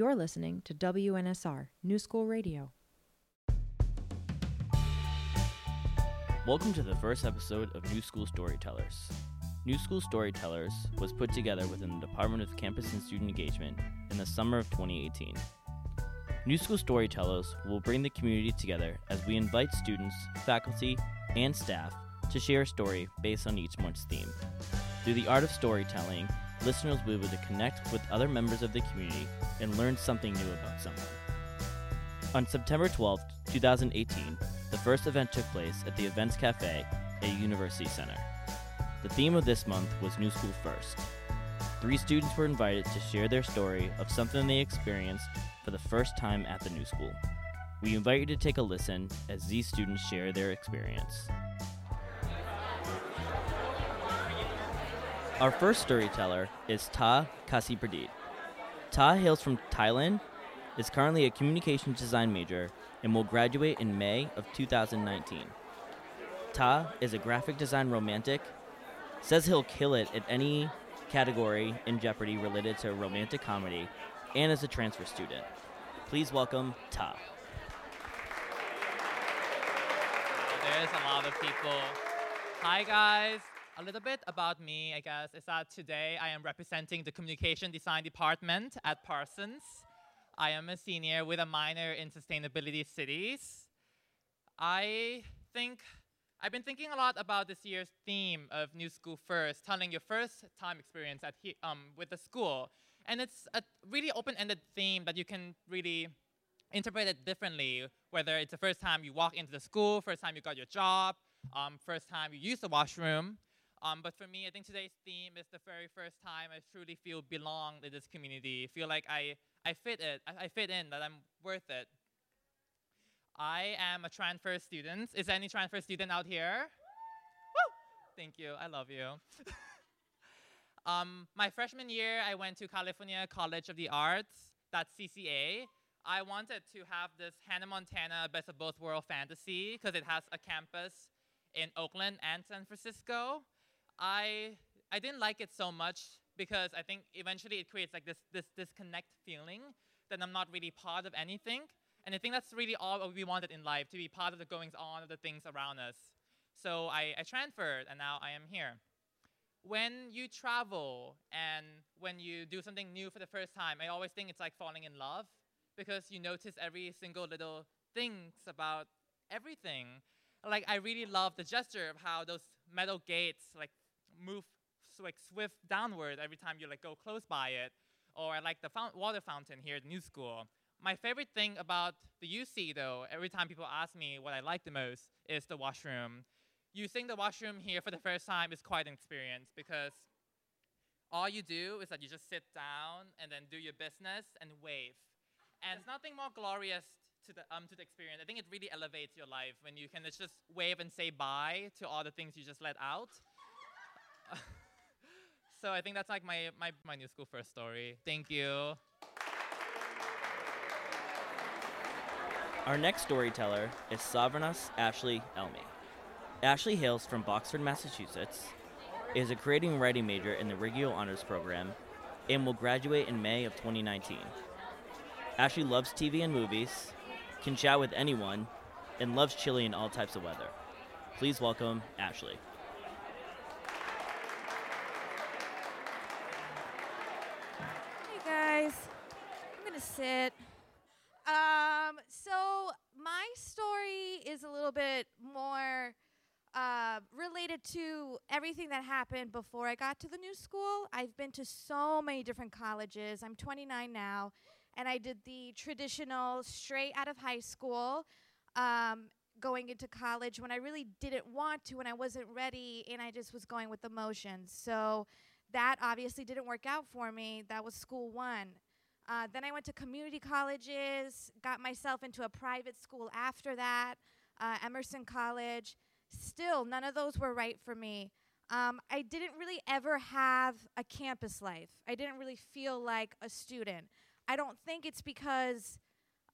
You're listening to WNSR, New School Radio. Welcome to the first episode of New School Storytellers. New School Storytellers was put together within the Department of Campus and Student Engagement in the summer of 2018. New School Storytellers will bring the community together as we invite students, faculty, and staff to share a story based on each month's theme. Through the art of storytelling, listeners will be able to connect with other members of the community and learn something new about someone. On September 12, 2018, the first event took place at the Events Cafe at University Center. The theme of this month was New School First. Three students were invited to share their story of something they experienced for the first time at the new school. We invite you to take a listen as these students share their experience. Our first storyteller is Ta Kasipradit. Ta hails from Thailand, is currently a communications design major, and will graduate in May of 2019. Ta is a graphic design romantic, says he'll kill it at any category in Jeopardy related to romantic comedy, and is a transfer student. Please welcome Ta. There's a lot of people. Hi, guys. A little bit about me, I guess, is that today I am representing the Communication Design Department at Parsons. I am a senior with a minor in Sustainability Cities. I think I've been thinking a lot about this year's theme of New School First, telling your first time experience at he, um, with the school. And it's a really open-ended theme that you can really interpret it differently, whether it's the first time you walk into the school, first time you got your job, um, first time you use the washroom. Um, but for me, I think today's theme is the very first time I truly feel belong in this community, feel like I, I fit it, I, I fit in, that I'm worth it. I am a transfer student. Is any transfer student out here? Woo! Thank you, I love you. um, my freshman year, I went to California College of the Arts, that's CCA. I wanted to have this Hannah Montana Best of Both World fantasy because it has a campus in Oakland and San Francisco. I I didn't like it so much because I think eventually it creates like this this disconnect feeling that I'm not really part of anything. And I think that's really all we wanted in life to be part of the goings on of the things around us. So I, I transferred and now I am here. When you travel and when you do something new for the first time, I always think it's like falling in love because you notice every single little things about everything. Like I really love the gesture of how those metal gates like move like swift downward every time you like go close by it. Or I like the fount water fountain here at New School. My favorite thing about the UC though, every time people ask me what I like the most, is the washroom. Using the washroom here for the first time is quite an experience because all you do is that you just sit down and then do your business and wave. And it's nothing more glorious to the, um, to the experience. I think it really elevates your life when you can just wave and say bye to all the things you just let out. So I think that's like my, my, my new school first story. Thank you. Our next storyteller is Sovereignus Ashley Elmy. Ashley hails from Boxford, Massachusetts, is a creating and writing major in the Riggio Honors Program, and will graduate in May of 2019. Ashley loves TV and movies, can chat with anyone, and loves chili in all types of weather. Please welcome Ashley. Guys, I'm gonna sit. Um, so my story is a little bit more uh, related to everything that happened before I got to the new school. I've been to so many different colleges. I'm 29 now, and I did the traditional straight out of high school. Um, going into college when I really didn't want to when I wasn't ready and I just was going with the motions. So that obviously didn't work out for me. That was school one. Uh, then I went to community colleges, got myself into a private school after that, uh, Emerson College. Still, none of those were right for me. Um, I didn't really ever have a campus life. I didn't really feel like a student. I don't think it's because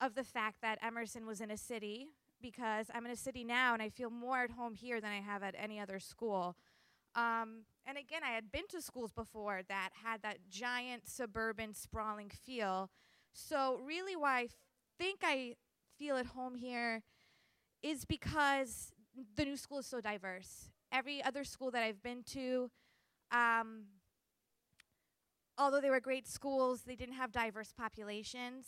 of the fact that Emerson was in a city, because I'm in a city now and I feel more at home here than I have at any other school. Um, and again, I had been to schools before that had that giant suburban sprawling feel. So, really, why I think I feel at home here is because the new school is so diverse. Every other school that I've been to, um, although they were great schools, they didn't have diverse populations.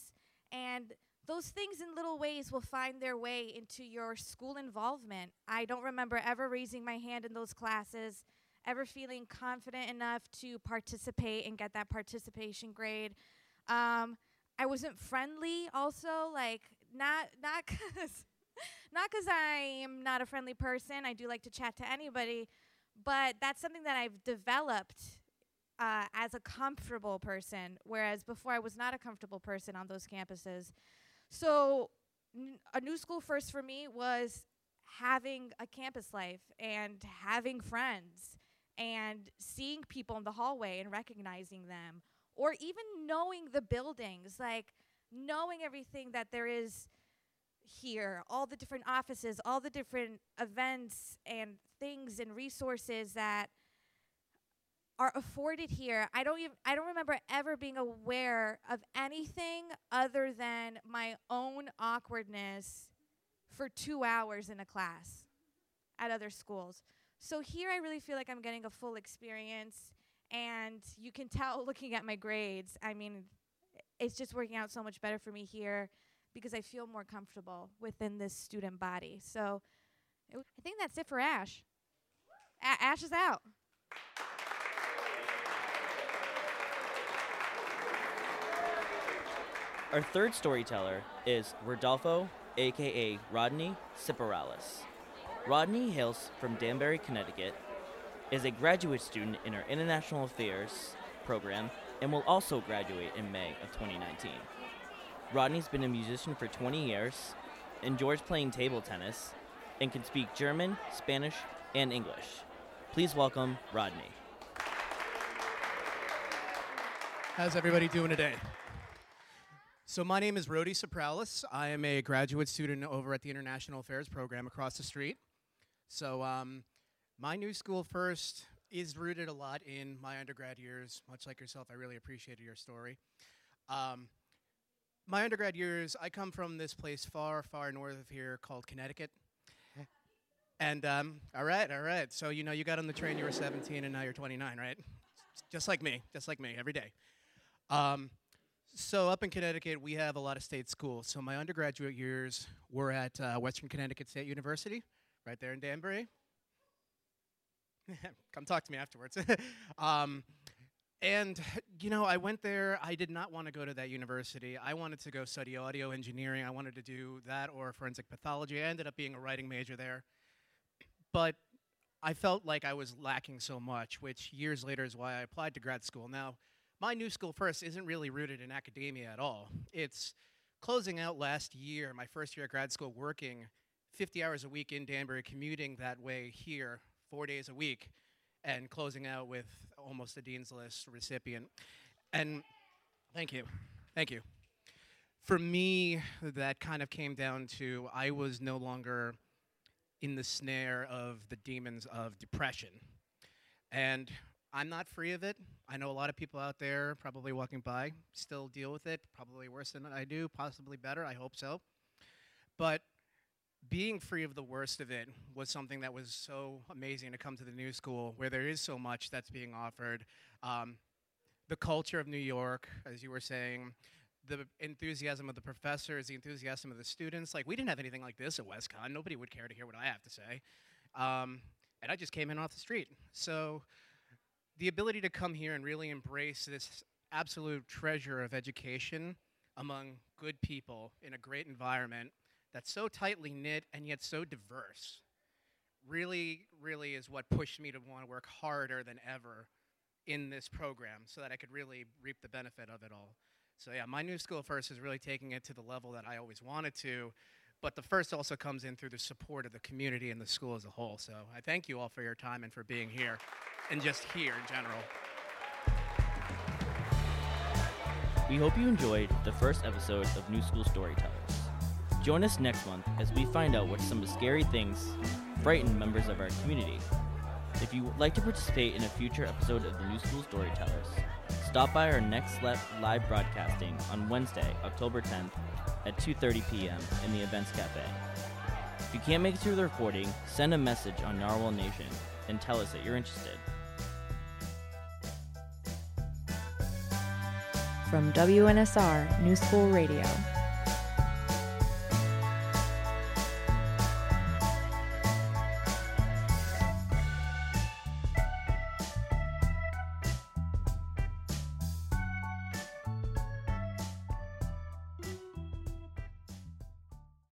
And those things in little ways will find their way into your school involvement. I don't remember ever raising my hand in those classes, ever feeling confident enough to participate and get that participation grade. Um, I wasn't friendly also, like not not cuz not cuz I am not a friendly person. I do like to chat to anybody, but that's something that I've developed uh, as a comfortable person, whereas before I was not a comfortable person on those campuses. So, n- a new school first for me was having a campus life and having friends and seeing people in the hallway and recognizing them, or even knowing the buildings, like knowing everything that there is here, all the different offices, all the different events and things and resources that are afforded here. I don't even I don't remember ever being aware of anything other than my own awkwardness for 2 hours in a class at other schools. So here I really feel like I'm getting a full experience and you can tell looking at my grades. I mean, it's just working out so much better for me here because I feel more comfortable within this student body. So I think that's it for Ash. A- Ash is out. Our third storyteller is Rodolfo, aka Rodney Ciparalis. Rodney hails from Danbury, Connecticut, is a graduate student in our International Affairs program, and will also graduate in May of 2019. Rodney's been a musician for 20 years, enjoys playing table tennis, and can speak German, Spanish, and English. Please welcome Rodney. How's everybody doing today? So my name is Rody Sopralis. I am a graduate student over at the International Affairs program across the street. So um, my new school first is rooted a lot in my undergrad years. Much like yourself, I really appreciated your story. Um, my undergrad years, I come from this place far, far north of here called Connecticut. And um, all right, all right. So you know, you got on the train, you were 17, and now you're 29, right? Just like me, just like me, every day. Um, so up in Connecticut, we have a lot of state schools. So my undergraduate years were at uh, Western Connecticut State University, right there in Danbury. Come talk to me afterwards. um, and you know, I went there. I did not want to go to that university. I wanted to go study audio engineering. I wanted to do that or forensic pathology. I ended up being a writing major there. But I felt like I was lacking so much, which years later is why I applied to grad school. Now, my new school first isn't really rooted in academia at all. It's closing out last year, my first year at grad school, working 50 hours a week in Danbury, commuting that way here four days a week, and closing out with almost a Dean's List recipient. And thank you. Thank you. For me, that kind of came down to I was no longer in the snare of the demons of depression. And I'm not free of it. I know a lot of people out there, probably walking by, still deal with it, probably worse than I do, possibly better. I hope so. But being free of the worst of it was something that was so amazing to come to the new school where there is so much that's being offered. Um, the culture of New York, as you were saying, the enthusiasm of the professors, the enthusiasm of the students. Like, we didn't have anything like this at WestConn. Nobody would care to hear what I have to say. Um, and I just came in off the street. So, the ability to come here and really embrace this absolute treasure of education among good people in a great environment that's so tightly knit and yet so diverse really, really is what pushed me to want to work harder than ever in this program so that I could really reap the benefit of it all. So, yeah, my new school first is really taking it to the level that I always wanted to. But the first also comes in through the support of the community and the school as a whole. So I thank you all for your time and for being here and just here in general. We hope you enjoyed the first episode of New School Storytellers. Join us next month as we find out what some of the scary things frighten members of our community. If you would like to participate in a future episode of the New School Storytellers, Stop by our Next Left live broadcasting on Wednesday, October 10th at 2:30 p.m. in the Events Cafe. If you can't make it to the recording, send a message on Narwhal Nation and tell us that you're interested. From WNSR New School Radio.